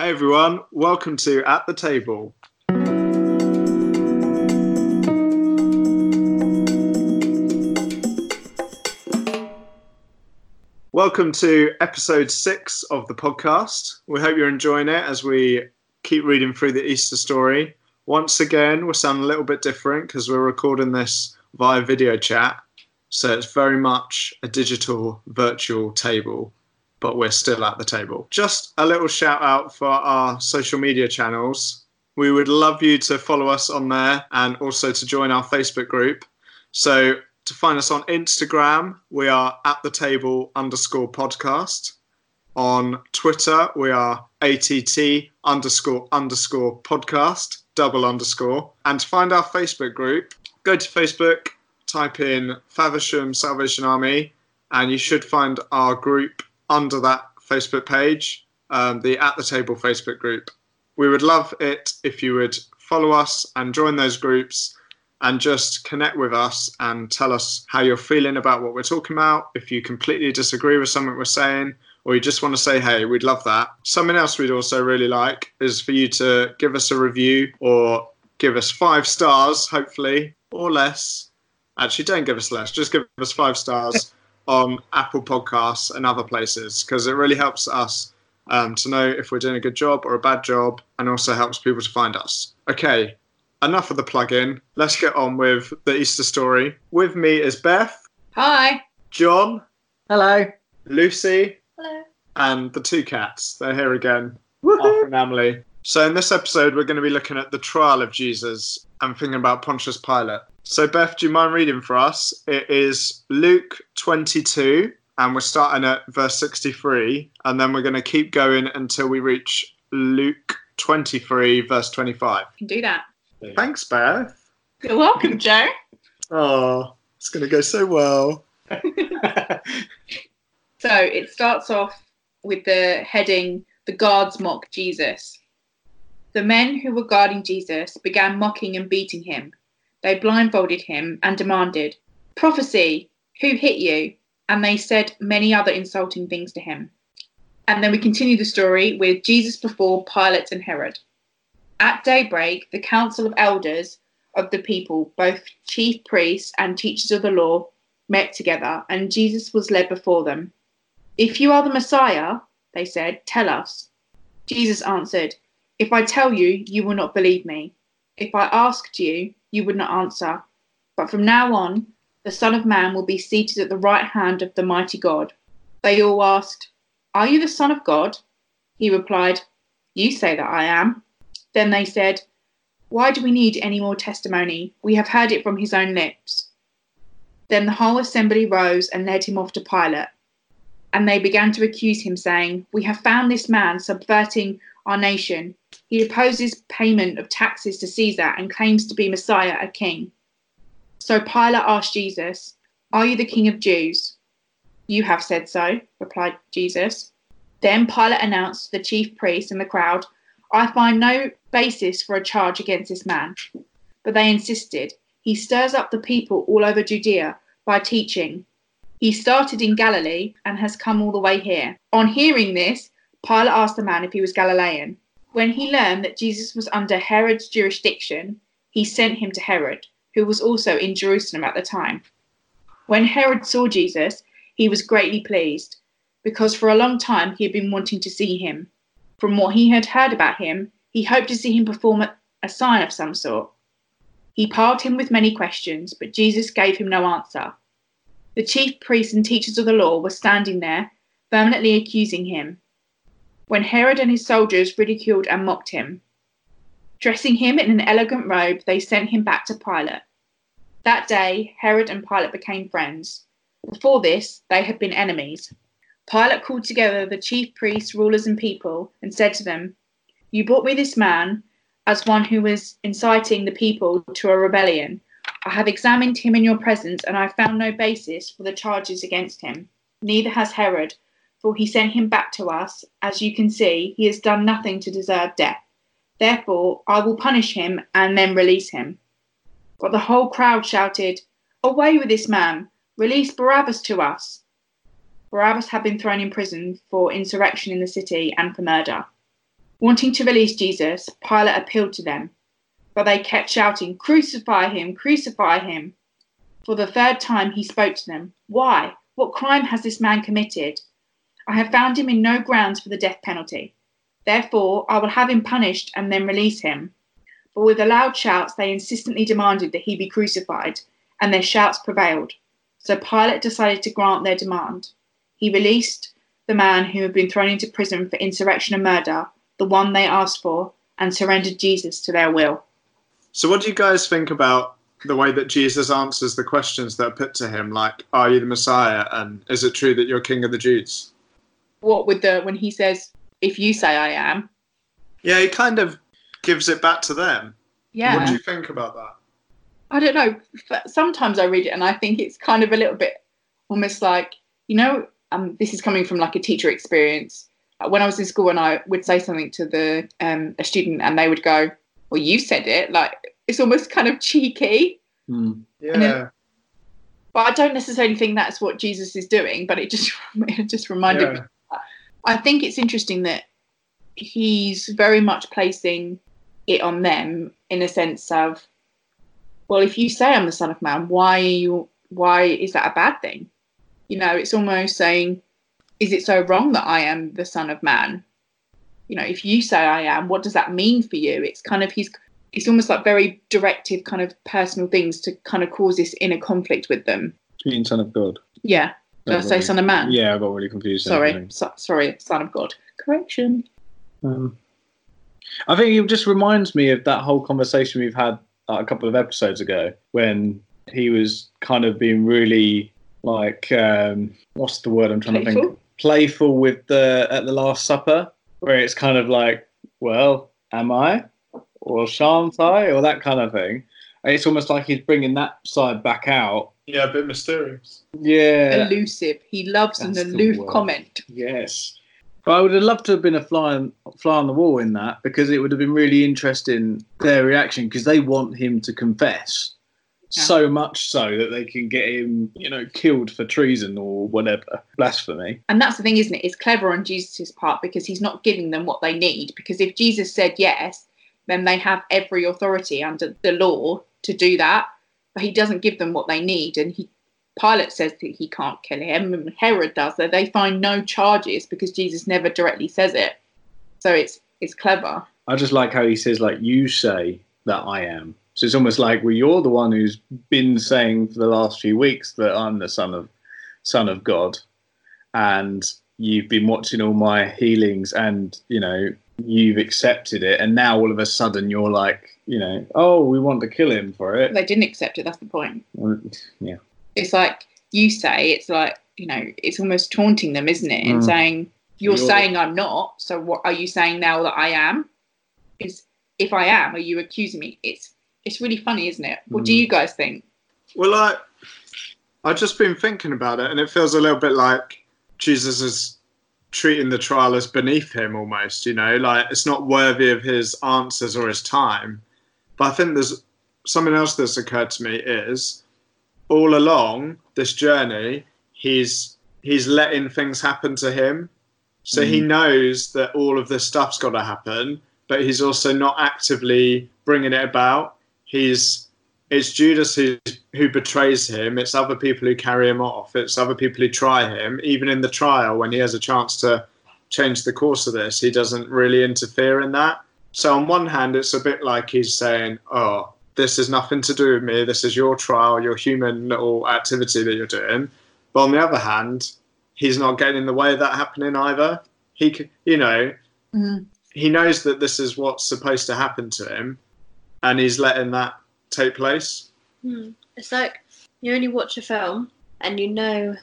Hey everyone, welcome to At the Table. Welcome to episode six of the podcast. We hope you're enjoying it as we keep reading through the Easter story. Once again, we're sounding a little bit different because we're recording this via video chat. So it's very much a digital virtual table, but we're still at the table. Just a little shout out for our social media channels. We would love you to follow us on there and also to join our Facebook group. So to find us on Instagram, we are at the table underscore podcast. On Twitter, we are ATT underscore underscore podcast, double underscore. And to find our Facebook group, go to Facebook, type in Faversham Salvation Army, and you should find our group under that Facebook page, um, the At the Table Facebook group. We would love it if you would follow us and join those groups and just connect with us and tell us how you're feeling about what we're talking about. If you completely disagree with something we're saying, or you just want to say, hey, we'd love that. Something else we'd also really like is for you to give us a review or give us five stars, hopefully, or less. Actually, don't give us less, just give us five stars on Apple Podcasts and other places because it really helps us um, to know if we're doing a good job or a bad job and also helps people to find us. Okay, enough of the plug-in. Let's get on with the Easter story. With me is Beth. Hi. John. Hello. Lucy. Hello. And the two cats. They're here again. Arthur and Emily. So in this episode, we're going to be looking at the trial of Jesus and thinking about Pontius Pilate. So Beth, do you mind reading for us? It is Luke 22, and we're starting at verse 63, and then we're going to keep going until we reach Luke 23, verse 25. Can do that. Thanks, Beth. You're welcome, Joe. Oh, it's going to go so well. So it starts off with the heading The Guards Mock Jesus. The men who were guarding Jesus began mocking and beating him. They blindfolded him and demanded, Prophecy, who hit you? And they said many other insulting things to him. And then we continue the story with Jesus before Pilate and Herod. At daybreak, the council of elders of the people, both chief priests and teachers of the law, met together, and Jesus was led before them. If you are the Messiah, they said, tell us. Jesus answered, If I tell you, you will not believe me. If I asked you, you would not answer. But from now on, the Son of Man will be seated at the right hand of the mighty God. They all asked, Are you the Son of God? He replied, You say that I am. Then they said, Why do we need any more testimony? We have heard it from his own lips. Then the whole assembly rose and led him off to Pilate. And they began to accuse him, saying, We have found this man subverting our nation. He opposes payment of taxes to Caesar and claims to be Messiah, a king. So Pilate asked Jesus, Are you the king of Jews? You have said so, replied Jesus. Then Pilate announced to the chief priests and the crowd, I find no basis for a charge against this man. But they insisted, He stirs up the people all over Judea by teaching. He started in Galilee and has come all the way here. On hearing this, Pilate asked the man if he was Galilean. When he learned that Jesus was under Herod's jurisdiction, he sent him to Herod, who was also in Jerusalem at the time. When Herod saw Jesus, he was greatly pleased, because for a long time he had been wanting to see him. From what he had heard about him, he hoped to see him perform a, sign of some sort. He piled him with many questions, but Jesus gave him no answer. The chief priests and teachers of the law were standing there, vehemently accusing him. When Herod and his soldiers ridiculed and mocked him, dressing him in an elegant robe, they sent him back to Pilate. That day, Herod and Pilate became friends. Before this, they had been enemies. Pilate called together the chief priests, rulers, and people and said to them, You brought me this man as one who was inciting the people to a rebellion. I have examined him in your presence, and I have found no basis for the charges against him. Neither has Herod, for he sent him back to us. As you can see, he has done nothing to deserve death. Therefore, I will punish him and then release him. But the whole crowd shouted, Away with this man! Release Barabbas to us! Barabbas had been thrown in prison for insurrection in the city and for murder. Wanting to release Jesus, Pilate appealed to them, but they kept shouting, Crucify him! Crucify him! For the third time he spoke to them. Why? What crime has this man committed? I have found him in no grounds for the death penalty. Therefore, I will have him punished and then release him. But with loud shouts, they insistently demanded that he be crucified, and their shouts prevailed. So Pilate decided to grant their demand. He released the man who had been thrown into prison for insurrection and murder, the one they asked for, and surrendered Jesus to their will. So, what do you guys think about the way that Jesus answers the questions that are put to him, like, "Are you the Messiah?" and "Is it true that you're King of the Jews?" What with the when he says, "If you say I am," Yeah, he kind of gives it back to them. yeah. What do you think about that? I don't know. Sometimes I read it and I think it's kind of a little bit almost like, you know, um, this is coming from like a teacher experience. Uh, When I was in school and I would say something to the um, a student and they would go, "Well, you said it." Like it's almost kind of cheeky, Mm. Yeah, then- but I don't necessarily think that's what Jesus is doing. But it just it just reminded me. I think it's interesting that he's very much placing it on them in a sense of, well, if you say I'm the son of man, why are you? Why is that a bad thing? You know, it's almost saying, is it so wrong that I am the son of man? You know, if you say I am, what does that mean for you? It's kind of he's. It's almost like very directive, kind of personal things to kind of cause this inner conflict with them. Being son of God. Yeah. Did I Got say really- son of man? Yeah, I got really confused. Sorry. So, sorry, son of God. Correction. Um, I think it just reminds me of that whole conversation we've had uh, a couple of episodes ago when he was kind of being really like um, what's the word I'm trying to think Playful? playful with the at the Last Supper, where it's kind of like, well, am I or shan't I or that kind of thing. And it's almost like he's bringing that side back out. Yeah, a bit mysterious. Yeah. elusive. He loves an That's the aloof comment. Yes. But I would have loved to have been a fly on, fly on the wall in that because it would have been really interesting their reaction because they want him to confess Yeah. so much so that they can get him, you know, killed for treason or whatever, blasphemy. And that's the thing, isn't it? It's clever on Jesus' part because he's not giving them what they need. Because if Jesus said yes, then they have every authority under the law to do that. But he doesn't give them what they need. And he Pilate says that he can't kill him, and Herod does. So they find no charges because Jesus never directly says it. So it's it's clever. I just like how he says, like, you say that I am. So it's almost like, well, you're the one who's been saying for the last few weeks that I'm the son of son of God, and you've been watching all my healings, and you know you've accepted it, and now all of a sudden you're like, you know, oh, we want to kill him for it. They didn't accept it. That's the point. Yeah, it's like you say it's like you know it's almost taunting them isn't it and Mm. saying you're You're- saying i'm not so what are you saying now that i am is if i am are you accusing me it's it's really funny isn't it what do Mm. you guys think Well, I, I've just been thinking about it, and it feels a little bit like Jesus is treating the trial as beneath him almost, you know, like it's not worthy of his answers or his time. But I think there's something else that's occurred to me is all along this journey, he's he's letting things happen to him. So he mm. knows that all of this stuff's got to happen, but he's also not actively bringing it about. He's it's Judas who who betrays him. It's other people who carry him off. It's other people who try him. Even in the trial, when he has a chance to change the course of this, he doesn't really interfere in that. So on one hand, it's a bit like he's saying, "Oh, this has nothing to do with me. This is your trial, your human little activity that you're doing." But on the other hand, he's not getting in the way of that happening either. He, you know, Mhm. he knows that this is what's supposed to happen to him, and he's letting that take place. Hmm. It's like you only watch a film and you know,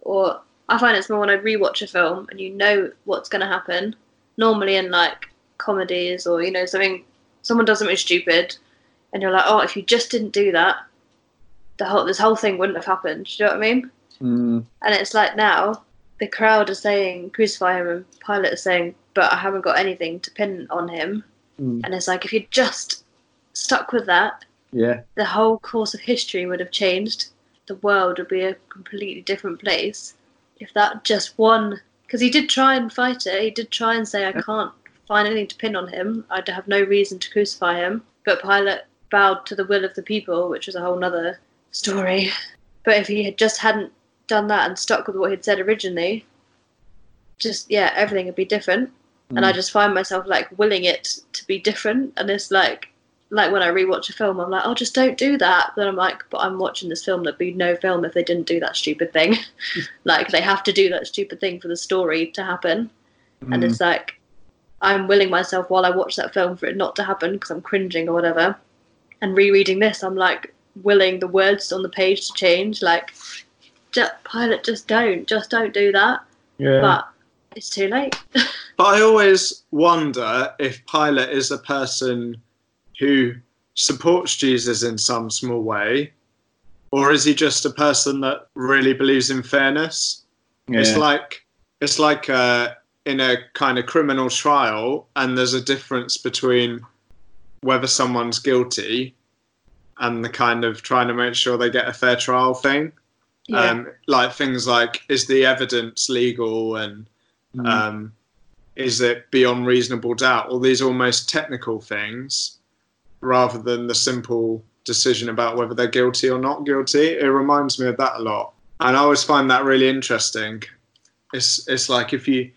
or I find it's more when I rewatch a film and you know what's going to happen. Normally in like comedies or you know something, someone does something stupid, and you're like, oh, if you just didn't do that, the whole this whole thing wouldn't have happened. Do you know what I mean? Mm, And it's like now the crowd are saying crucify him, and Pilate is saying, but I haven't got anything to pin on him. mm, And it's like if you just stuck with that, yeah, the whole course of history would have changed. The world would be a completely different place if that just one. Because he did try and fight it. He did try and say, "I can't find anything to pin on him. I'd have no reason to crucify him. But Pilate bowed to the will of the people, which was a whole nother story. But if he had just hadn't done that and stuck with what he'd said originally, just yeah, everything would be different. And I mm. just find myself like willing it to be different. And it's like like when I rewatch a film, I'm like, oh, just don't do that. Then I'm like, but I'm watching this film. There'd be no film if they didn't do that stupid thing. like they have to do that stupid thing for the story to happen. And Mm. it's like I'm willing myself while I watch that film for it not to happen because I'm cringing or whatever. And rereading this, I'm like willing the words on the page to change. Like, just, Pilate, just don't, just don't do that. yeah. But it's too late. But I always wonder if Pilate is a person who supports Jesus in some small way, or is he just a person that really believes in fairness? It's like it's like uh, in a kind of criminal trial, and there's a difference between whether someone's guilty and the kind of trying to make sure they get a fair trial thing. Um, like things like is the evidence legal and Mm. um, is it beyond reasonable doubt? All these almost technical things, rather than the simple decision about whether they're guilty or not guilty. It reminds me of that a lot, and I always find that really interesting. It's it's like if you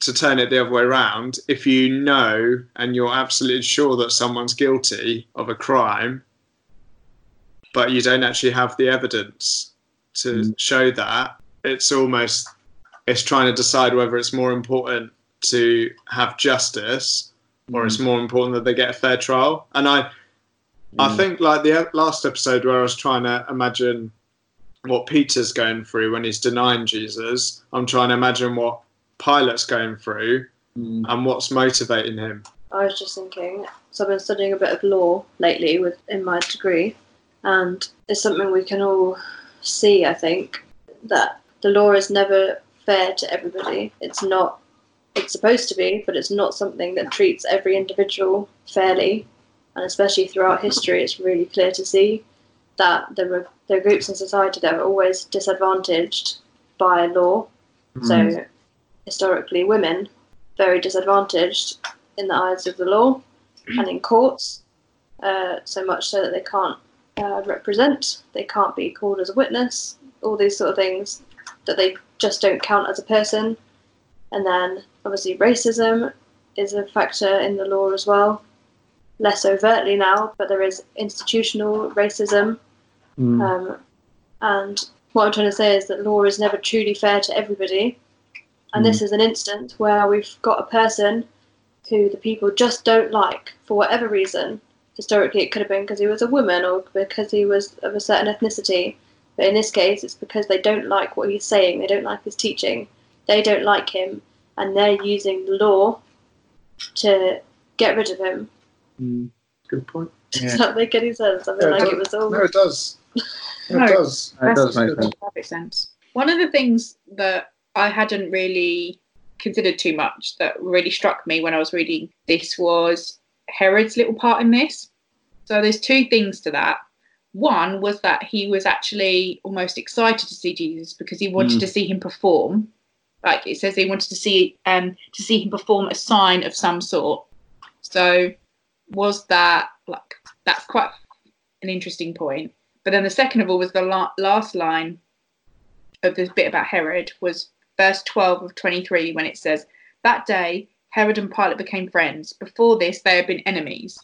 to turn it the other way around, if you know and you're absolutely sure that someone's guilty of a crime, but you don't actually have the evidence to Mm. show that, it's almost it's trying to decide whether it's more important to have justice or it's more important that they get a fair trial. And I, I Mm. think like the last episode where I was trying to imagine what Peter's going through when he's denying Jesus, I'm trying to imagine what Pilate's going through Mm. and what's motivating him. I was just thinking, so I've been studying a bit of law lately with in my degree, and it's something we can all see. I think that the law is never fair to everybody. It's not. It's supposed to be, but it's not something that treats every individual fairly. And especially throughout history, it's really clear to see that there are there are groups in society that are always disadvantaged by law. So historically, women very disadvantaged in the eyes of the law and in courts, uh, so much so that they can't uh, represent, they can't be called as a witness, all these sort of things that they just don't count as a person. And then obviously racism is a factor in the law as well, less overtly now, but there is institutional racism. Mm. Um, and what I'm trying to say is that law is never truly fair to everybody. And this is an instance where we've got a person who the people just don't like for whatever reason. Historically, it could have been because he was a woman or because he was of a certain ethnicity. But in this case, it's because they don't like what he's saying, they don't like his teaching, they don't like him, and they're using the law to get rid of him. Mm. Good point. Yeah. Does that make any sense? I feel Yeah, like it does. was all. No, it does. No. It does. That does make sense. perfect sense. One of the things that I hadn't really considered too much that really struck me when I was reading this was Herod's little part in this. So there's two things to that. One was that he was actually almost excited to see Jesus because he wanted Mm. to see him perform. Like it says, he wanted to see um to see him perform a sign of some sort. So was that like that's quite an interesting point. But then the second of all was the la- last line of this bit about Herod was verse 12 of 23 when it says, That day Herod and Pilate became friends. Before this, they had been enemies.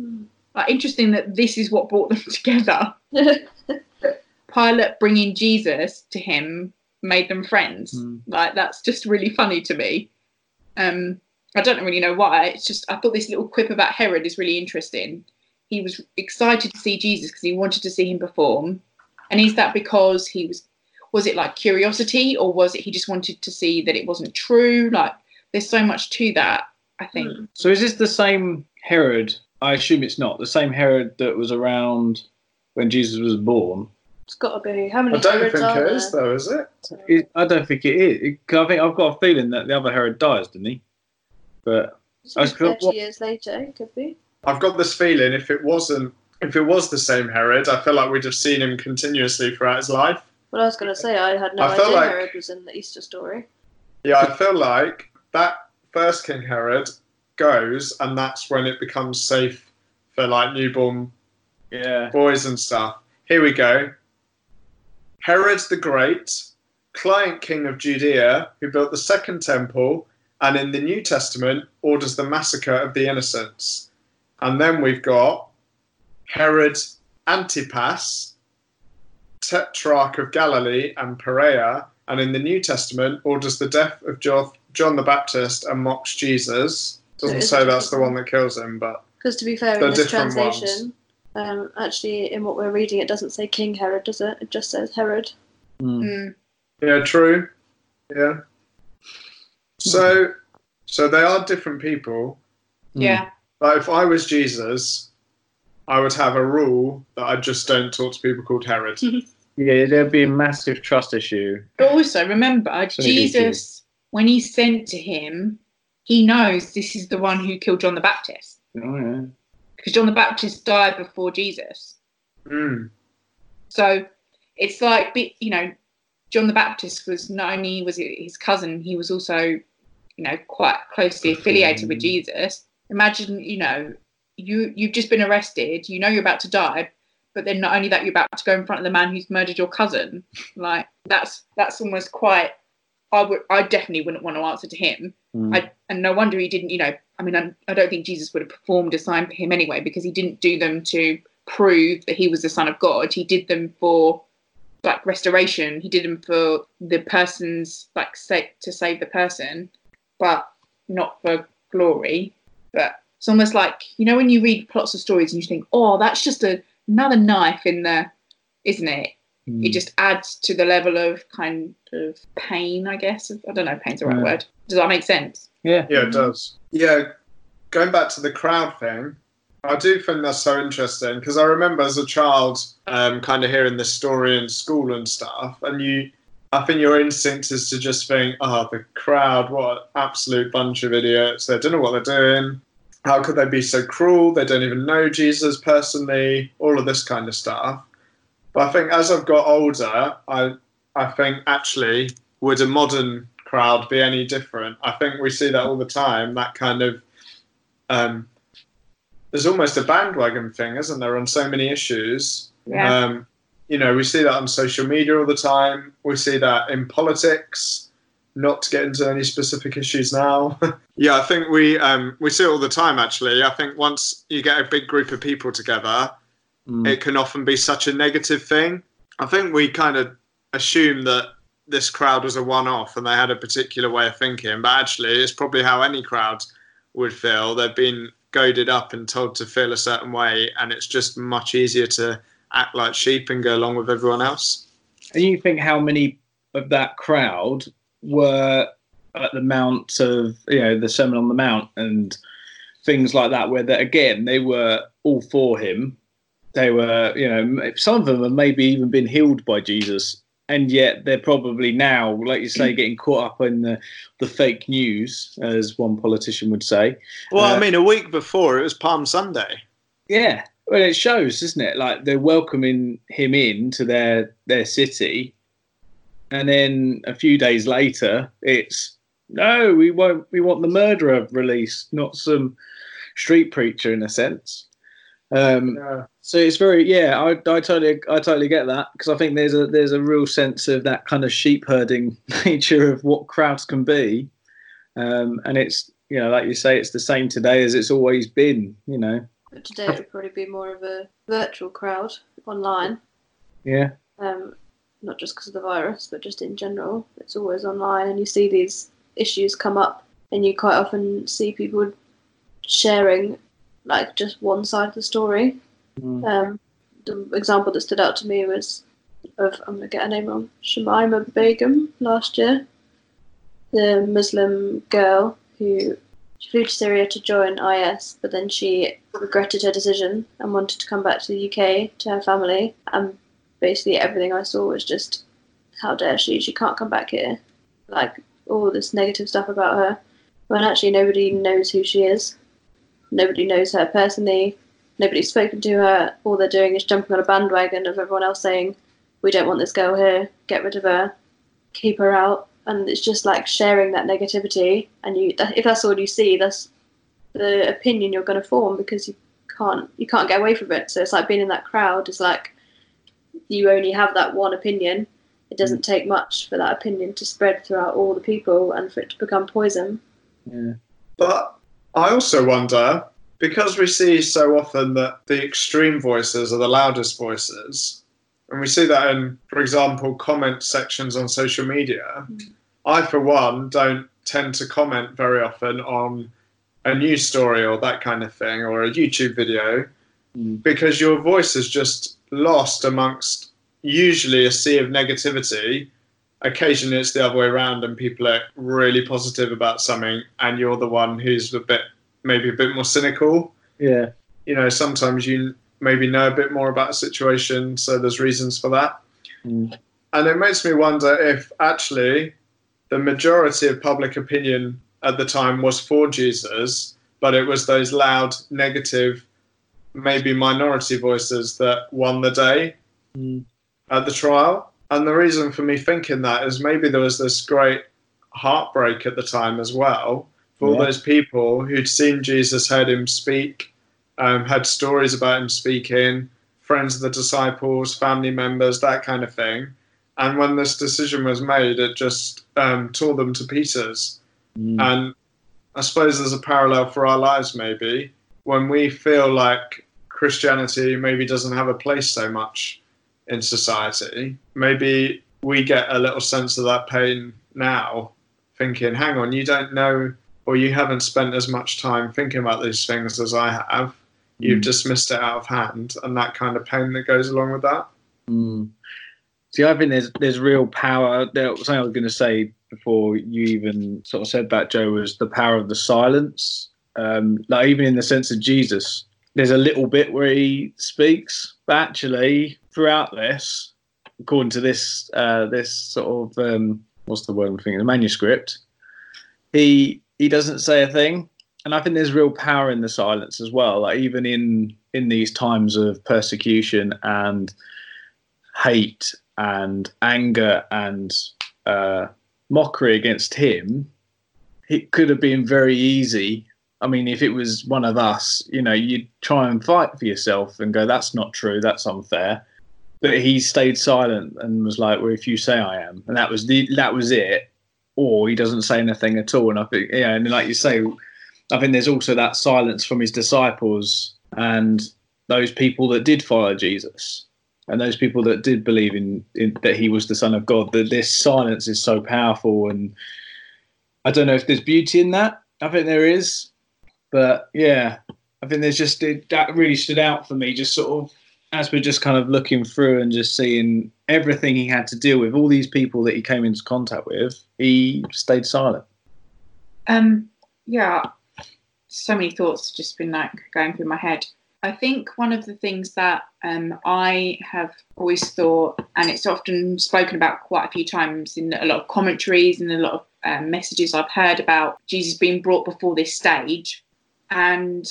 Mm. Like, interesting that this is what brought them together. Pilate bringing Jesus to him made them friends. Mm. Like, that's just really funny to me. Um, I don't really know why. It's just, I thought this little quip about Herod is really interesting. He was excited to see Jesus because he wanted to see him perform. And is that because he was, was it like curiosity or was it he just wanted to see that it wasn't true? Like, there's so much to that, I think. Mm. So is this the same Herod? I assume it's not the same Herod that was around when Jesus was born. It's got to be. How many I don't Herods think are it is, there? though, is it? It, I don't think it is. I think I've got a feeling that the other Herod dies, didn't he? But So I was- 30 what- years later, it could be. I've got this feeling if it wasn't, if it was the same Herod, I feel like we'd have seen him continuously throughout his life. Well, I was going to say, I had no I idea like- Herod was in the Easter story. Yeah, I feel like that first King Herod goes, and that's when it becomes safe for like newborn Yeah. boys and stuff. Here we go. Herod the Great, client king of Judea, who built the second temple, and in the New Testament orders the massacre of the innocents. And then we've got Herod Antipas, tetrarch of Galilee and Perea, and in the New Testament orders the death of John the Baptist and mocks Jesus. Doesn't say that's the one that kills him, but Because to be fair, in this different ones. Translation, um, actually, in what we're reading, it doesn't say King Herod, does it? It just says Herod. Mm. Mm. Yeah, true. Yeah. So, so they are different people. Yeah. But if I was Jesus, I would have a rule that I just don't talk to people called Herod. Yeah, there'd be a massive trust issue. But also remember, Jesus, when he's sent to him, he knows this is the one who killed John the Baptist. Oh, yeah. Because John the Baptist died before Jesus. Mm. So it's like, you know, John the Baptist was not only was it his cousin, he was also, you know, quite closely affiliated with Jesus. Imagine, you know, you you've just been arrested, you know you're about to die, but then not only that, you're about to go in front of the man who's murdered your cousin. Like that's that's almost quite. I would, I definitely wouldn't want to answer to him. Mm. I, and no wonder he didn't, you know, I mean, I, I don't think Jesus would have performed a sign for him anyway because he didn't do them to prove that he was the Son of God. He did them for like restoration. He did them for the person's like sa- to save the person, but not for glory. But it's almost like you know when you read plots of stories and you think, oh, that's just a, another knife in the, isn't it? Mm. It just adds to the level of kind of pain, I guess. I don't know, if pain's the right Yeah. word. Does that make sense? yeah. Yeah, it does. Yeah, going back to the crowd thing, I do think that's so interesting because I remember as a child, um, kind of hearing this story in school and stuff, and you, I think your instinct is to just think, oh, the crowd, what an absolute bunch of idiots! They don't know what they're doing. How could they be so cruel? They don't even know Jesus personally. All of this kind of stuff. But I think as I've got older, I, I think actually, would a modern crowd be any different? I think we see that all the time. That kind of um, there's almost a bandwagon thing, isn't there, on so many issues? Yeah. Um, you know, we see that on social media all the time. We see that in politics. Not to get into any specific issues now. yeah, I think we um, we see it all the time. Actually, I think once you get a big group of people together, Mm. it can often be such a negative thing. I think we kind of assume that this crowd was a one off and they had a particular way of thinking, but actually, it's probably how any crowd would feel. They've been goaded up and told to feel a certain way, and it's just much easier to act like sheep and go along with everyone else. And you think how many of that crowd were at the Mount of, you know, the Sermon on the Mount and things like that, where that again they were all for him. They were, you know, some of them have maybe even been healed by Jesus, and yet they're probably now, like you say, getting caught up in the, the fake news, as one politician would say. Well, Uh, I mean, a week before it was Palm Sunday. Yeah, well, it shows, doesn't it? Like they're welcoming him into their their city, and then a few days later, it's no, we won't. We want the murderer released, not some street preacher, in a sense. Um, Yeah. so it's very yeah. I, I totally I totally get that because I think there's a there's a real sense of that kind of sheep herding nature of what crowds can be, um, and it's you know like you say it's the same today as it's always been. You know. But today it would probably be more of a virtual crowd online. Yeah. um, not just because of the virus, but just in general. It's always online, and you see these issues come up, and you quite often see people sharing like just one side of the story. Mm. Um, the example that stood out to me was of I'm gonna get her name wrong, Shamima Begum last year, the Muslim girl who she flew to Syria to join IS, but then she regretted her decision and wanted to come back to the UK to her family. And basically, everything I saw was just, how dare she? She can't come back here. Like all this negative stuff about her, when actually nobody knows who she is. Nobody knows her personally. Nobody's spoken to her. All they're doing is jumping on a bandwagon of everyone else saying, "We don't want this girl here. Get rid of her. Keep her out." and it's just like sharing that negativity. And you, if that's all you see, that's the opinion you're going to form because you can't you can't get away from it. So it's like being in that crowd is like you only have that one opinion. It doesn't Mm. take much for that opinion to spread throughout all the people and for it to become poison. Yeah. But I also wonder because we see so often that the extreme voices are the loudest voices, and we see that in, for example, comment sections on social media. I, for one, don't tend to comment very often on a news story or that kind of thing or a YouTube video Mm. because your voice is just lost amongst usually a sea of negativity. Occasionally it's the other way around and people are really positive about something and you're the one who's a bit maybe a bit more cynical. Yeah. You know, sometimes you maybe know a bit more about a situation, so there's reasons for that. Mm. And it makes me wonder if actually the majority of public opinion at the time was for Jesus, but it was those loud, negative, maybe minority voices that won the day Mm. at the trial. And the reason for me thinking that is maybe there was this great heartbreak at the time as well for all those people who'd seen Jesus, heard him speak, um, had stories about him speaking, friends of the disciples, family members, that kind of thing. And when this decision was made, it just um, tore them to pieces. Mm. And I suppose there's a parallel for our lives, maybe, when we feel like Christianity maybe doesn't have a place so much in society. Maybe we get a little sense of that pain now, thinking, hang on, you don't know or you haven't spent as much time thinking about these things as I have. You've Mm. dismissed it out of hand, and that kind of pain that goes along with that. Mm. See, I think there's there's real power. There, something I was going to say before you even sort of said that, Joe, was the power of the silence. Um, like even in the sense of Jesus, there's a little bit where he speaks, but actually throughout this, according to this uh, this sort of um, what's the word I'm thinking, the manuscript, he he doesn't say a thing, and I think there's real power in the silence as well. Like even in in these times of persecution and hate and anger and uh, mockery against him, it could have been very easy. I mean, if it was one of us, you know, you'd try and fight for yourself and go, "That's not true. That's unfair." But he stayed silent and was like, "Well, if you say I am," and that was the that was it. Or he doesn't say anything at all. And I think, yeah, and like you say, I think there's also that silence from his disciples and those people that did follow Jesus and those people that did believe in, in that he was the son of god that this silence is so powerful and i don't know if there's beauty in that i think there is but yeah i think there's just it, that really stood out for me just sort of as we're just kind of looking through and just seeing everything he had to deal with all these people that he came into contact with he stayed silent Um, yeah, so many thoughts just been like going through my head. I think one of the things that um, I have always thought, and it's often spoken about quite a few times in a lot of commentaries and a lot of um, messages I've heard about Jesus being brought before this stage, and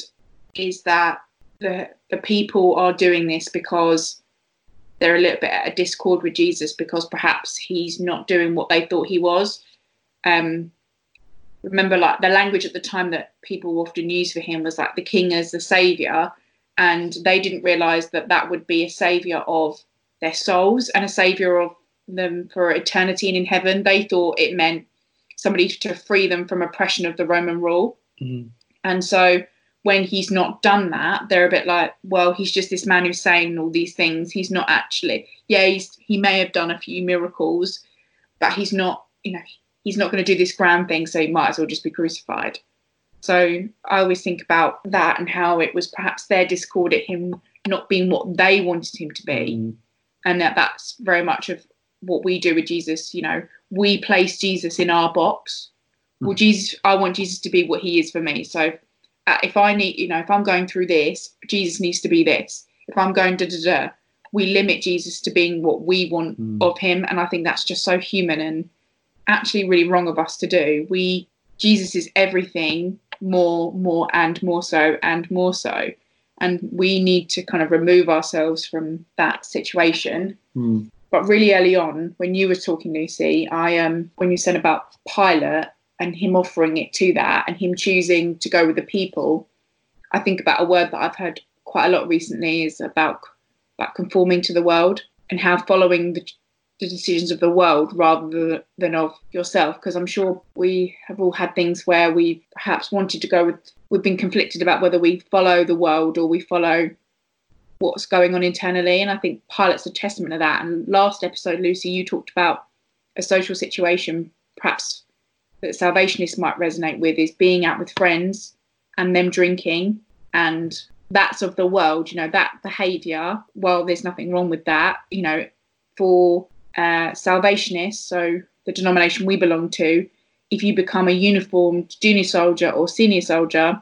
is that the the people are doing this because they're a little bit at a discord with Jesus because perhaps he's not doing what they thought he was. Um, remember like the language at the time that people often used for him was like the king as the savior and they didn't realize that that would be a savior of their souls and a savior of them for eternity and in heaven. They thought it meant somebody to free them from oppression of the roman rule. And so when he's not done that they're a bit like well he's just this man who's saying all these things he's not actually yeah he's, he may have done a few miracles but he's not you know he's not going to do this grand thing, so he might as well just be crucified. So I always think about that and how it was perhaps their discord at him not being what they wanted him to be, Mm. and that that's very much of what we do with Jesus. You know, we place Jesus in our box. Well, Jesus, I want Jesus to be what he is for me. So uh, if I need, you know, if I'm going through this, Jesus needs to be this. If I'm going da da da, we limit Jesus to being what we want Mm. of him, and I think that's just so human and actually really wrong of us to do. We Jesus is everything, more, more, and more so, and more so, and we need to kind of remove ourselves from that situation. Mm. but really early on, when you were talking, Lucy, I um when you said about Pilate and him offering it to that and him choosing to go with the people, I think about a word that I've heard quite a lot recently is about about conforming to the world and how following the, the decisions of the world rather than of yourself. Because I'm sure we have all had things where we perhaps wanted to go with, we've been conflicted about whether we follow the world or we follow what's going on internally. And I think Pilate's a testament of that. And last episode, Lucy, you talked about a social situation perhaps that salvationists might resonate with is being out with friends and them drinking and that's of the world you know that behavior well there's nothing wrong with that you know for uh, salvationists so the denomination we belong to if you become a uniformed junior soldier or senior soldier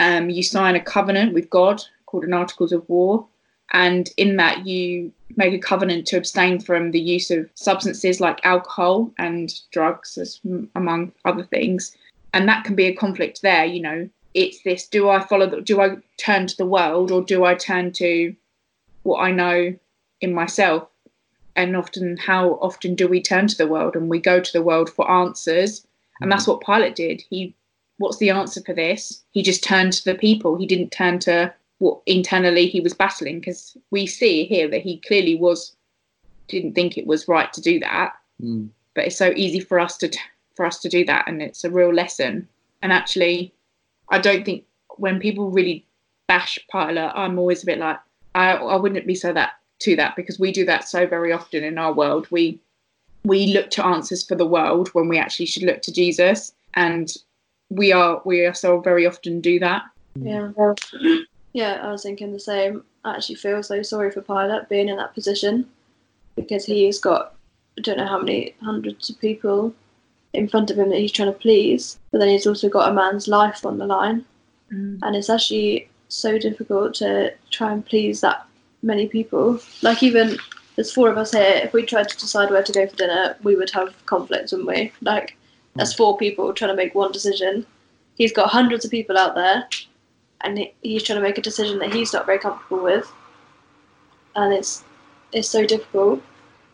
um, you sign a covenant with god called an articles of war and in that you make a covenant to abstain from the use of substances like alcohol and drugs as among other things. And that can be a conflict there you know. It's this do i follow the, do i turn to the world or do i turn to what i know in myself? And often how often do we turn to the world? And we go to the world for answers. And that's what pilate did. He what's the answer for this? He just turned to the people. He didn't turn to what internally he was battling because we see here that he clearly was didn't think it was right to do that. Mm. but it's so easy for us to for us to do that and it's a real lesson. And actually i don't think when people really bash Pilate i'm always a bit like i, I wouldn't be so that to that because we do that so very often in our world. We we look to answers for the world when we actually should look to jesus and we are we are so very often do that. Yeah. Yeah, I was thinking the same. I actually feel so sorry for Pilate being in that position because he's got I don't know how many hundreds of people in front of him that he's trying to please, but then he's also got a man's life on the line, mm. and it's actually so difficult to try and please that many people. Like even there's four of us here. If we tried to decide where to go for dinner, we would have conflicts, wouldn't we? Like there's four people trying to make one decision. He's got hundreds of people out there and he's trying to make a decision that he's not very comfortable with, and it's it's so difficult.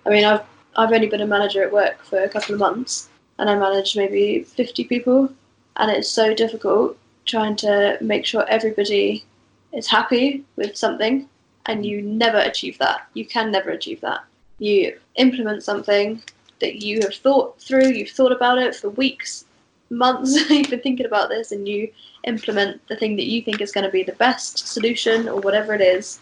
I mean, I've I've only been a manager at work for a couple of months, and I manage maybe fifty people, and it's so difficult trying to make sure everybody is happy with something, and you never achieve that. You can never achieve that. You implement something that you have thought through, you've thought about it for weeks, months, you've been thinking about this, and you implement the thing that you think is going to be the best solution or whatever it is.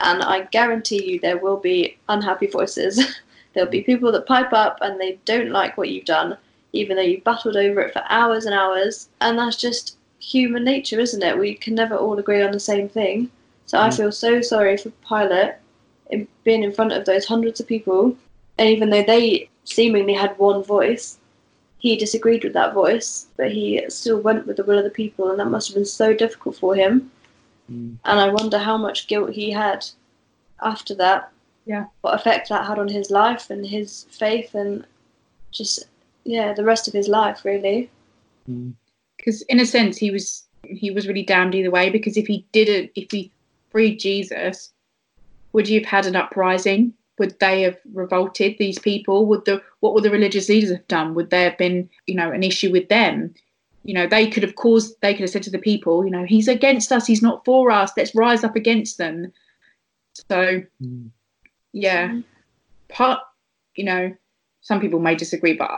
And I guarantee you there will be unhappy voices. There'll be people that pipe up and they don't like what you've done, even though you've battled over it for hours and hours. And that's just human nature, isn't it? We can never all agree on the same thing. So I Mm. feel so sorry for Pilate in being in front of those hundreds of people. And even though they seemingly had one voice, he disagreed with that voice, but he still went with the will of the people, and that must have been so difficult for him. Mm. And I wonder how much guilt he had after that. Yeah. What effect that had on his life and his faith, and just yeah, the rest of his life really. Mm. because in a sense he was he was really damned either way because if he didn't if he freed jesus would you have had an uprising would they have revolted these people? Would the what would the religious leaders have done? Would there have been you know an issue with them? You know they could have caused they could have said to the people you know he's against us he's not for us let's rise up against them. So Mm. yeah. Part you know some people may disagree but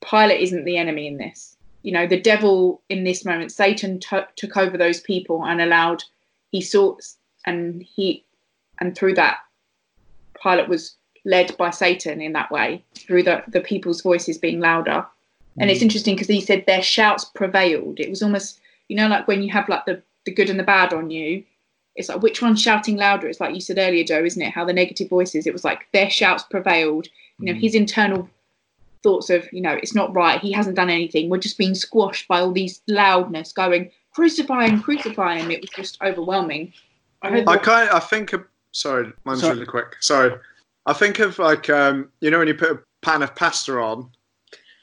pilate isn't the enemy in this. You know the devil in this moment satan to- took over those people and allowed he sought and he and through that pilate was led by satan in that way through the, the people's voices being louder. And it's interesting because he said their shouts prevailed. It was almost you know like when you have like the the good and the bad on you it's like which one's shouting louder? It's like you said earlier joe isn't it? How the negative voices it was like their shouts prevailed. You know Mm. his internal thoughts of you know it's not right he hasn't done anything we're just being squashed by all these loudness going crucify him crucify him. It was just overwhelming. I I kind I think of, sorry, mine's Sorry. really quick. Sorry. I think of like um, you know when you put a pan of pasta on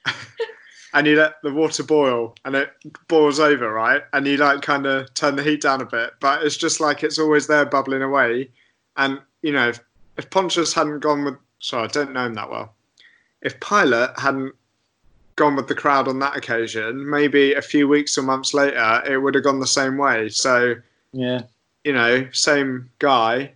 and you let the water boil and it boils over, right? And you like kind of turn the heat down a bit, but it's just like it's always there bubbling away. And you know, if, if Pontius hadn't gone with, sorry, I don't know him that well. If Pilate hadn't gone with the crowd on that occasion, maybe a few weeks or months later, it would have gone the same way. So, Yeah. you know, same guy.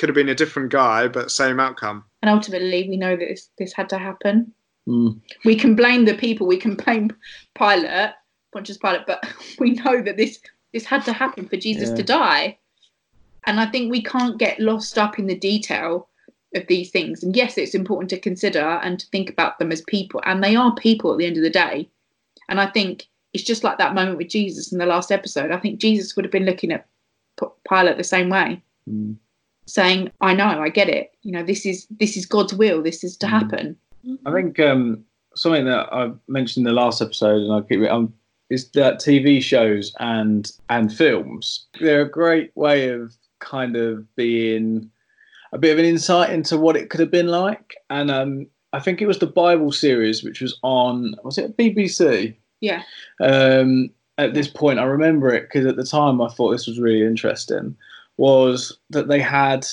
Could have been a different guy, but same outcome. And ultimately, we know that this, this had to happen. Mm. We can blame the people, we can blame Pilate, Pontius Pilate, but we know that this this had to happen for Jesus Yeah. to die. And I think we can't get lost up in the detail of these things. And yes, it's important to consider and to think about them as people, and they are people at the end of the day. And I think it's just like that moment with Jesus in the last episode. I think Jesus would have been looking at Pilate the same way, Mm. Saying, "I know, I get it. You know, this is this is God's will. This is to Mm. happen." I think um, something that I mentioned in the last episode, and I keep it, um, is that TV shows and and films. They're a great way of kind of being a bit of an insight into what it could have been like. And um, I think it was the Bible series, which was on was it BBC? Yeah. Um, at this point, I remember it because at the time I thought this was really interesting. Was that they had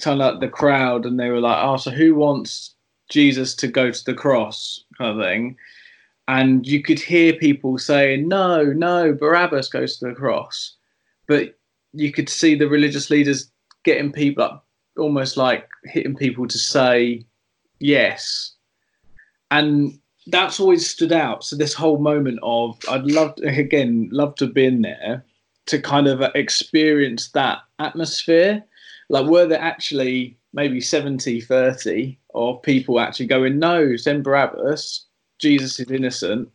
kind of the crowd, and they were like, "Oh, so who wants Jesus to go to the cross kind of thing. And you could hear people saying, no, no, Barabbas goes to the cross. But you could see the religious leaders getting people up, almost like hitting people to say yes. And that's always stood out. So this whole moment of, I'd love, to, again, love to have been there to kind of experience that atmosphere. Like, were there actually maybe 70 30 of people actually going no send barabbas jesus is innocent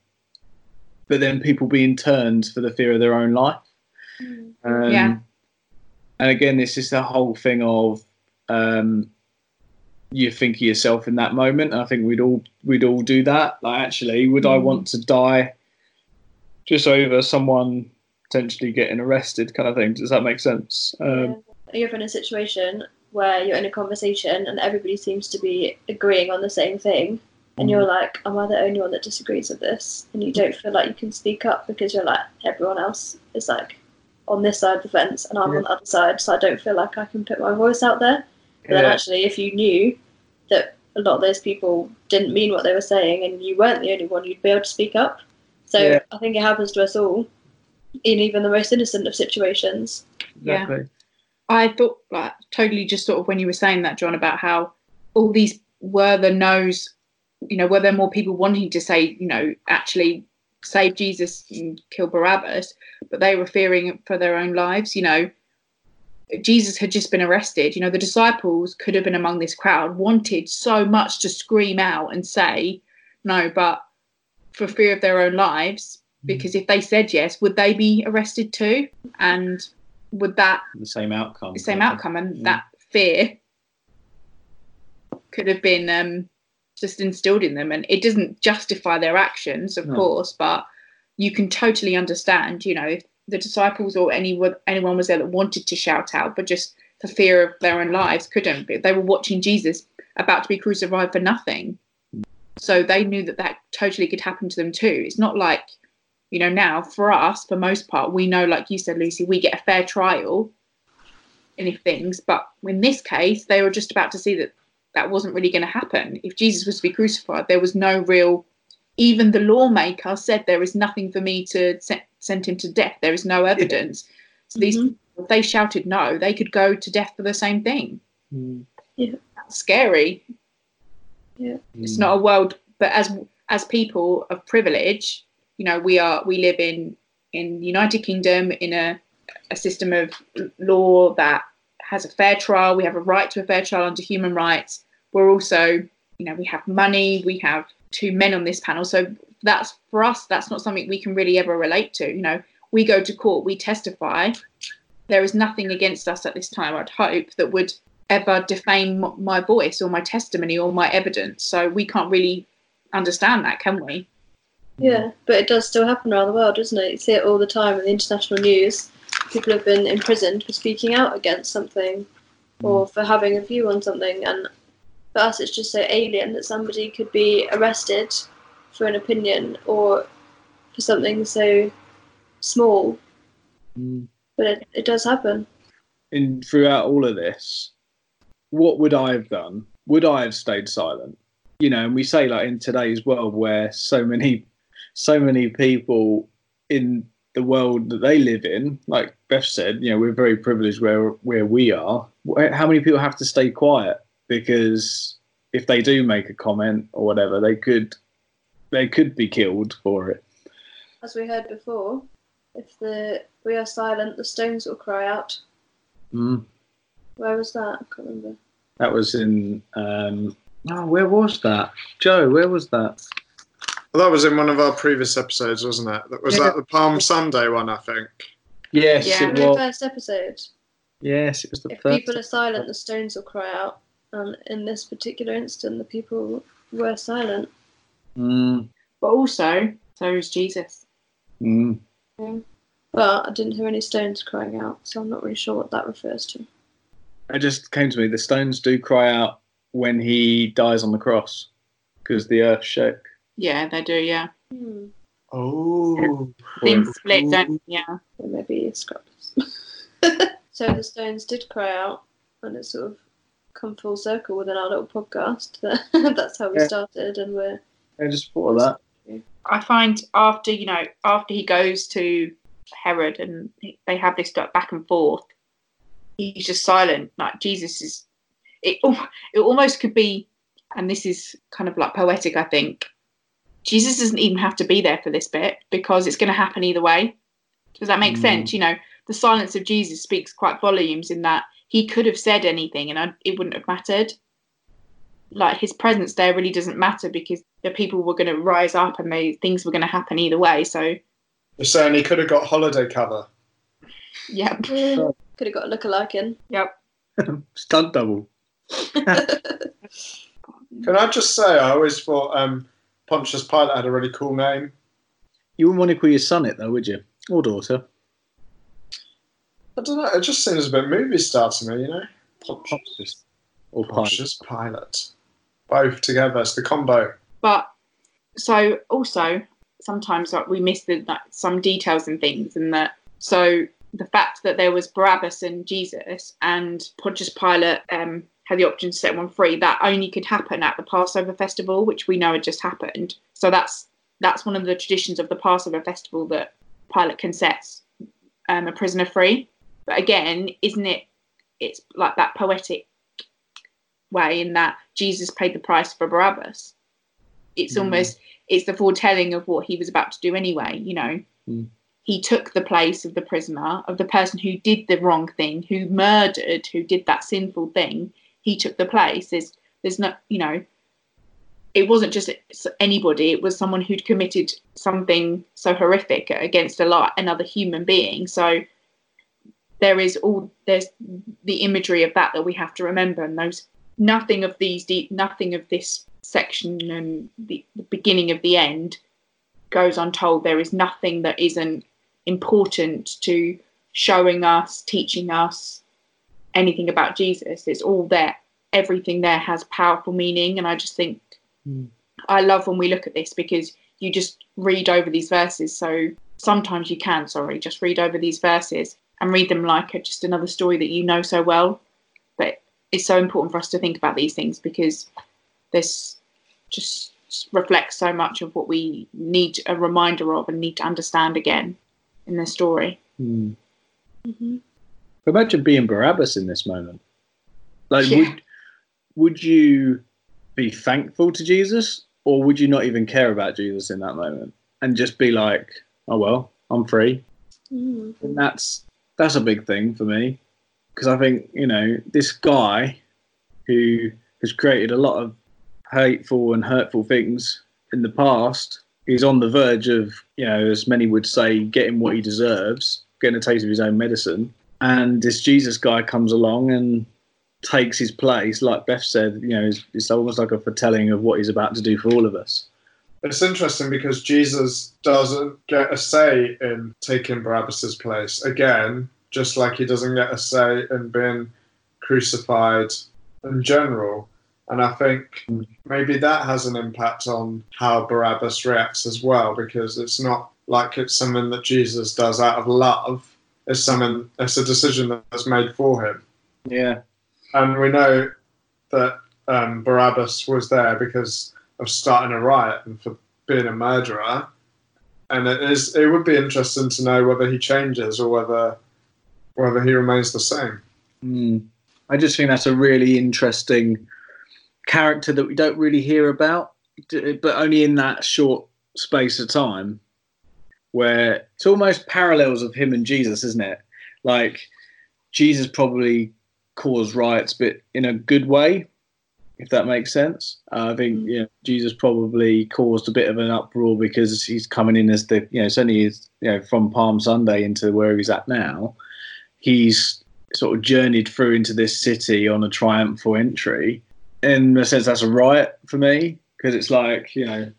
but then people being turned for the fear of their own life um, Yeah. and again it's just the whole thing of um, you think of yourself in that moment i think we'd all we'd all do that like actually would i Mm. want to die just over someone potentially getting arrested kind of thing does that make sense um, Yeah. You're in a situation where you're in a conversation and everybody seems to be agreeing on the same thing, and you're like, "Am I the only one that disagrees with this?" And you don't feel like you can speak up because you're like, everyone else is like on this side of the fence, and I'm Yeah. on the other side, so I don't feel like I can put my voice out there. But then actually, if you knew that a lot of those people didn't mean what they were saying, and you weren't the only one, you'd be able to speak up. So Yeah. I think it happens to us all, in even the most innocent of situations. Yeah. exactly I thought like totally just sort of when you were saying that, John, about how all these were the no's, you know, were there more people wanting to say, you know, actually save Jesus and kill Barabbas, but they were fearing for their own lives, you know. Jesus had just been arrested. You know, the disciples could have been among this crowd, wanted so much to scream out and say no, but for fear of their own lives, because if they said yes, would they be arrested too? And would that the same outcome the same of outcome and Yeah. that fear could have been um, just instilled in them. And it doesn't justify their actions of No. course but you can totally understand you know if the disciples or any anyone was there that wanted to shout out but just for fear of their own lives couldn't. They were watching jesus about to be crucified for nothing. So they knew that that totally could happen to them too. It's not like you know now for us for most part we know like you said lucy we get a fair trial in things but in this case they were just about to see that that wasn't really going to happen. If jesus was to be crucified there was no real even the lawmaker said there is nothing for me to se- send him to death. There is no evidence. So these Mhm. if they shouted no. They could go to death for the same thing. Mm. that's scary. Yeah. It's not a world but as as people of privilege you know we are we live in in the united kingdom in a a system of law that has a fair trial. We have a right to a fair trial under human rights. We're also you know we have money. We have two men on this panel. So that's for us that's not something we can really ever relate to. You know we go to court we testify. There is nothing against us at this time i'd hope that would ever defame my voice or my testimony or my evidence. So we can't really understand that can we Yeah, but it does still happen around the world, doesn't it? You see it all the time in the international news. People have been imprisoned for speaking out against something or for having a view on something. And for us, it's just so alien that somebody could be arrested for an opinion or for something so small. Mm. But it, it does happen. And throughout all of this, what would I have done? Would I have stayed silent? You know, and we say like in today's world where so many, so many people in the world that they live in, like Beth said, you know, we're very privileged where where we are. How many people have to stay quiet because if they do make a comment or whatever, they could they could be killed for it. As we heard before, if the we are silent, the stones will cry out. Mm. Where was that? I can't remember. That was in. Um, oh, where was that? Joe, where was that? Well, that was in one of our previous episodes, wasn't it? That was Yeah. that the Palm Sunday one, I think. Yes, Yeah. it In the was. first episode, Yes, it was the if first. people are silent, the stones will cry out. And in this particular instant, the people were silent. Mm, But also, so is Jesus. mm. But I didn't hear any stones crying out, so I'm not really sure what that refers to. It just came to me. The stones do cry out when he dies on the cross because the earth shook. Yeah, they do. Yeah, Hmm. Oh. things split. Don't yeah. Or maybe it's scraps. so the stones did cry out, and it sort of come full circle within our little podcast. That's how we Yeah. started, and we're I just thought of that. I find after you know after he goes to Herod and they have this like, back and forth, he's just silent. Like Jesus is, it it almost could be, and this is kind of like poetic. I think Jesus doesn't even have to be there for this bit because it's going to happen either way. Does that make Mm. sense? You know, the silence of Jesus speaks quite volumes in that he could have said anything and I, it wouldn't have mattered. Like his presence there really doesn't matter because the people were going to rise up and they things were going to happen either way. So You're saying he could have got holiday cover. yeah, could have got a look-alike in. yep. Stunt double. Can I just say, I always thought um, Pontius Pilate had a really cool name. You wouldn't want to call your son it though, would you? Or daughter? I don't know. It just seems a bit movie star to me, you know. Pontius. Or Pilate. Pontius Pilate. Both together. It's the combo. But so also sometimes like we miss the like, some details and things, and that so the fact that there was Barabbas and Jesus and Pontius Pilate um, had the option to set one free, that only could happen at the Passover festival, which we know had just happened. So that's that's one of the traditions of the Passover festival that Pilate can set um, a prisoner free. But again, isn't it? It's like that poetic way in that Jesus paid the price for Barabbas. It's Mm. almost it's the foretelling of what he was about to do anyway. You know, Mm. he took the place of the prisoner, of the person who did the wrong thing, who murdered, who did that sinful thing. He took the place. There's there's no you know. It wasn't just anybody. It was someone who'd committed something so horrific against a lot another human being. So there is all there's the imagery of that that we have to remember, and those nothing of these nothing of this section and the, the beginning of the end goes untold. There is nothing that isn't important to showing us, teaching us anything about Jesus. It's all there. Everything there has powerful meaning, and I just think Mm. I love when we look at this because you just read over these verses. So sometimes you can, sorry, just read over these verses and read them like a, just another story that you know so well. But it's so important for us to think about these things because this just reflects so much of what we need a reminder of and need to understand again in the story. Hmm. hmm Imagine being Barabbas in this moment. Like, Yeah. would would you be thankful to Jesus, or would you not even care about Jesus in that moment and just be like, "Oh well, I'm free"? Mm. And that's that's a big thing for me because I think you know this guy who has created a lot of hateful and hurtful things in the past. is on the verge of, you know, as many would say, getting what he deserves, getting a taste of his own medicine. And this Jesus guy comes along and takes his place, like Beth said, you know, it's, it's almost like a foretelling of what he's about to do for all of us. It's interesting because Jesus doesn't get a say in taking Barabbas's place. Again, just like he doesn't get a say in being crucified in general. And I think maybe that has an impact on how Barabbas reacts as well, because it's not like it's something that Jesus does out of love. It's something it's a decision that's made for him. Yeah. And we know that um, Barabbas was there because of starting a riot and for being a murderer. And it is it would be interesting to know whether he changes or whether whether he remains the same. Mm. I just think that's a really interesting character that we don't really hear about, but only in that short space of time, where it's almost parallels of him and Jesus, isn't it? Like Jesus probably caused riots, but in a good way, if that makes sense. Uh, I think you know, Jesus probably caused a bit of an uproar because he's coming in as the you know certainly is you know from Palm Sunday into where he's at now. He's sort of journeyed through into this city on a triumphal entry. In a sense, that's a riot for me because it's like you know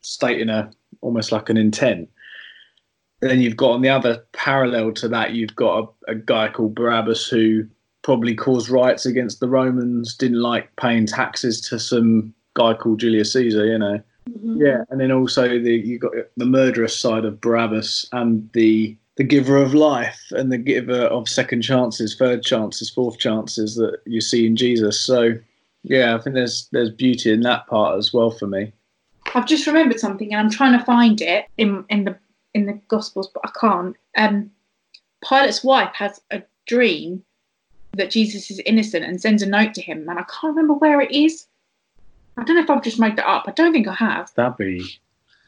stating a almost like an intent. Then you've got on the other parallel to that, you've got a, a guy called Barabbas who probably caused riots against the Romans, didn't like paying taxes to some guy called Julius Caesar, you know. Mm-hmm. Yeah, and then also the you got the murderous side of Barabbas and the the giver of life and the giver of second chances, third chances, fourth chances that you see in Jesus. So yeah, I think there's there's beauty in that part as well for me. I've just remembered something, and I'm trying to find it in in the in the Gospels, but I can't. Um, Pilate's wife has a dream that Jesus is innocent and sends a note to him, and I can't remember where it is. I don't know if I've just made that up. I don't think I have. That'd be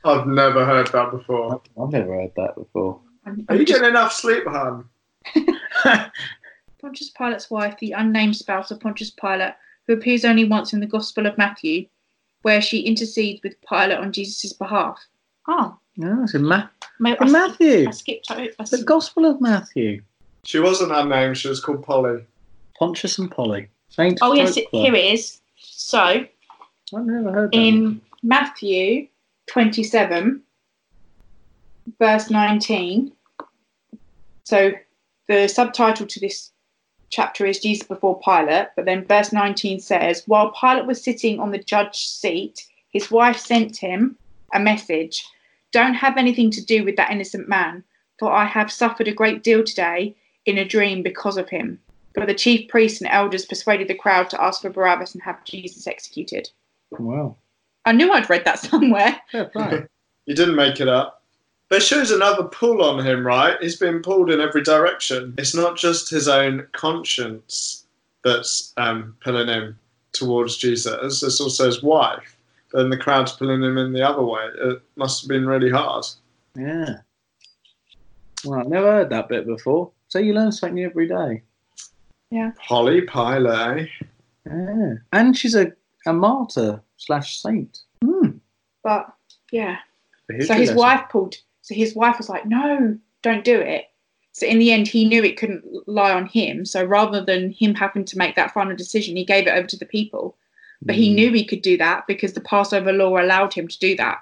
I've never heard that before. I've never heard that before. I'm, Are I'm you just, getting enough sleep, hon? Pontius Pilate's wife, the unnamed spouse of Pontius Pilate, who appears only once in the Gospel of Matthew, where she intercedes with Pilate on Jesus' behalf. Oh, No, it's in, Ma- ma- in Matthew. I skipped over. I The Gospel of Matthew. She wasn't her name, She was called Polly. Pontius and Polly. Saint Oh yes, it, Folklore. here it is. So I've never heard that. in Matthew 27, verse 19. So the subtitle to this chapter is Jesus before Pilate, but then verse 19 says, While Pilate was sitting on the judge's seat, his wife sent him a message Don't have anything to do with that innocent man, for I have suffered a great deal today in a dream because of him. But the chief priests and elders persuaded the crowd to ask for Barabbas and have Jesus executed. Wow. I knew I'd read that somewhere. Fair play. You didn't make it up. There shows another pull on him, right? He's being pulled in every direction. It's not just his own conscience that's um, pulling him towards Jesus, it's also his wife. Then the crowd's pulling him in the other way. It must have been really hard. yeah. Well, I've never heard that bit before. So you learn something new every day. Polly Pilate. Yeah. And she's a, a martyr slash saint. Hmm. But yeah. A So his lesson. wife pulled. So his wife was like, "No, don't do it." So in the end, he knew it couldn't lie on him. So rather than him having to make that final decision, he gave it over to the people. But he knew hmm. he could do that because the Passover law allowed him to do that.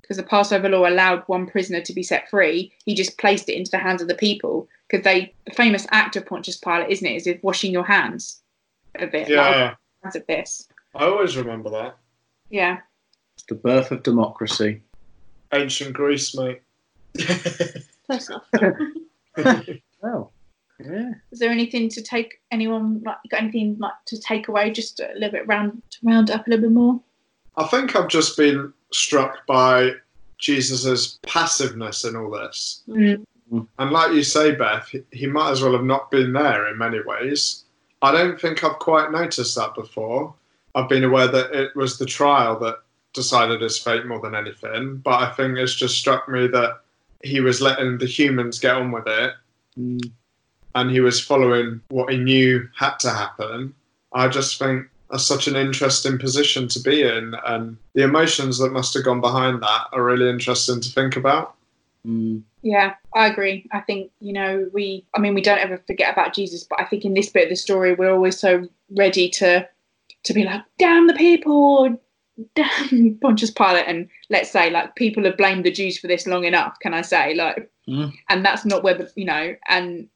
Because the Passover law allowed one prisoner to be set free, he just placed it into the hands of the people. Because they, the famous act of Pontius Pilate, isn't it? Is it washing your hands of it? Yeah, hands of this. I always remember that. Yeah. It's the birth of democracy. Ancient Greece, mate. Close enough. Oh. Yeah. Is there anything to take anyone like got anything like to take away? Just a little bit round to round up a little bit more. I think I've just been struck by Jesus's passiveness in all this. Mm. And like you say, Beth, he- he might as well have not been there in many ways. I don't think I've quite noticed that before. I've been aware that it was the trial that decided his fate more than anything, but I think it's just struck me that he was letting the humans get on with it Mm. And he was following what he knew had to happen. I just think that's such an interesting position to be in, and the emotions that must have gone behind that are really interesting to think about. Mm. Yeah, I agree. I think you know we. I mean, we don't ever forget about Jesus, but I think in this bit of the story, we're always so ready to to be like, "Damn the people." Damn Pontius Pilate, and let's say like people have blamed the Jews for this long enough. Can I say like, Mm. and that's not where the you know, and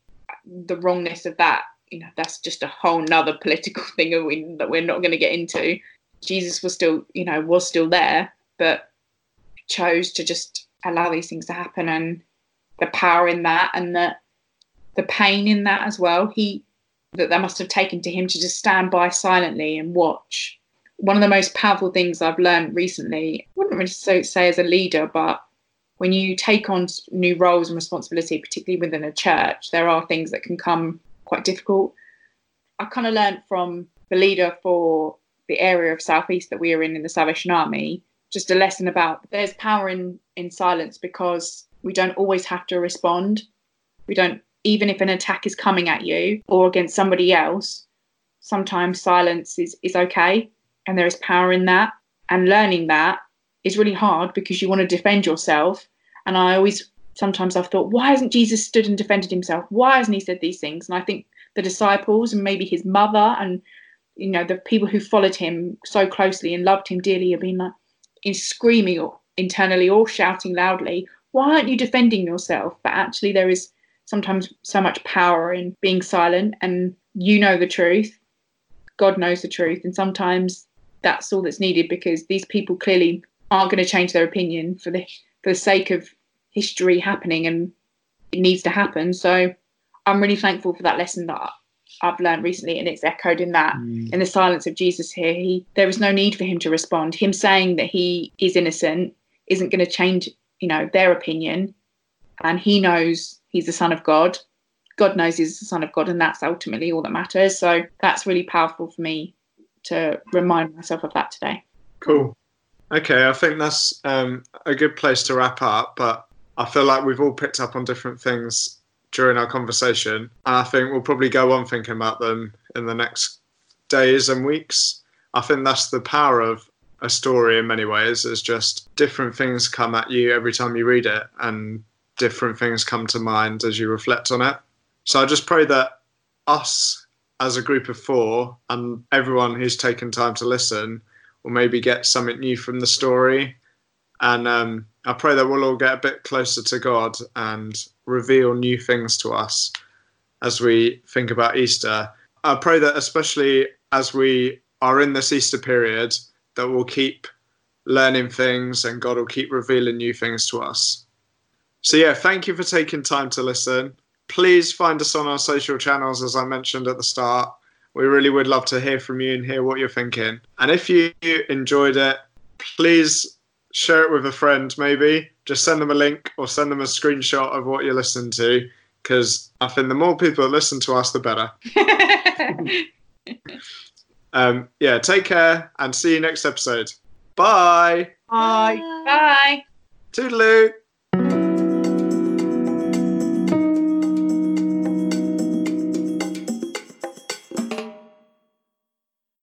the wrongness of that, you know, that's just a whole nother political thing that we- that we're not going to get into. Jesus was still, you know, was still there, but chose to just allow these things to happen, and the power in that, and the the pain in that as well. He that that must have taken to him to just stand by silently and watch. One of the most powerful things I've learned recently, I wouldn't really say as a leader, but when you take on new roles and responsibility, particularly within a church, there are things that can come quite difficult. I kind of learned from the leader for the area of Southeast that we are in in the Salvation Army, just a lesson about there's power in, in silence because we don't always have to respond. We don't, even if an attack is coming at you or against somebody else, sometimes silence is, is okay and there is power in that. And learning that is really hard because you want to defend yourself. And I always, sometimes I've thought, why hasn't Jesus stood and defended himself? Why hasn't he said these things? And I think the disciples and maybe his mother and you know the people who followed him so closely and loved him dearly have been like in screaming or internally or shouting loudly why aren't you defending yourself but actually there is sometimes so much power in being silent and you know the truth god knows the truth and sometimes that's all that's needed because these people clearly aren't going to change their opinion for the for the sake of history happening and it needs to happen so i'm really thankful for that lesson that I've learned recently, and it's echoed in that Mm. in the silence of Jesus here. He there is no need for him to respond. Him saying that he is innocent isn't going to change, you know, their opinion, and he knows he's the son of God. God knows he's the son of God, and that's ultimately all that matters. So that's really powerful for me to remind myself of that today. Cool. Okay, I think that's um, a good place to wrap up. But I feel like we've all picked up on different things during our conversation, and I think we'll probably go on thinking about them in the next days and weeks. I think that's the power of a story in many ways. Is just different things come at you every time you read it, and different things come to mind as you reflect on it. So I just pray that us as a group of four and everyone who's taken time to listen will maybe get something new from the story. And um, I pray that we'll all get a bit closer to God and reveal new things to us as we think about Easter. I pray that, especially as we are in this Easter period, that we'll keep learning things and God will keep revealing new things to us. So, yeah, thank you for taking time to listen. Please find us on our social channels, as I mentioned at the start. We really would love to hear from you and hear what you're thinking. And if you enjoyed it, please share it with a friend, maybe. Just send them a link or send them a screenshot of what you're listening to, because I think the more people that listen to us, the better. Um, yeah, take care and see you next episode. Bye. Bye. Bye. Bye. Toodaloo.